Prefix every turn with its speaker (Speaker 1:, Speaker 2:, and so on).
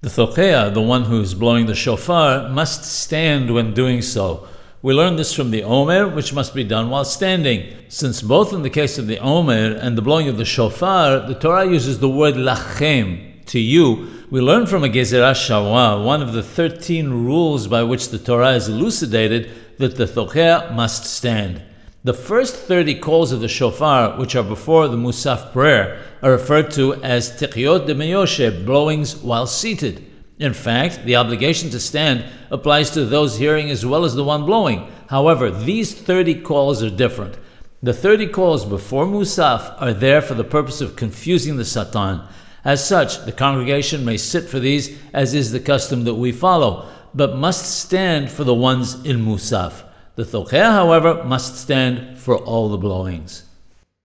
Speaker 1: The thochea, the one who is blowing the shofar, must stand when doing so. We learn this from the Omer, which must be done while standing. Since both in the case of the Omer and the blowing of the shofar, the Torah uses the word lachem, to you, we learn from a Gezerah Shawa, one of the 13 rules by which the Torah is elucidated, that the thochea must stand. The first 30 calls of the shofar, which are before the Musaf prayer, are referred to as tikyot de meyoshe, blowings while seated. In fact, the obligation to stand applies to those hearing as well as the one blowing. However, these 30 calls are different. The 30 calls before Musaf are there for the purpose of confusing the Satan. As such, the congregation may sit for these, as is the custom that we follow, but must stand for the ones in Musaf. The Thochea, however, must stand for all the blowings.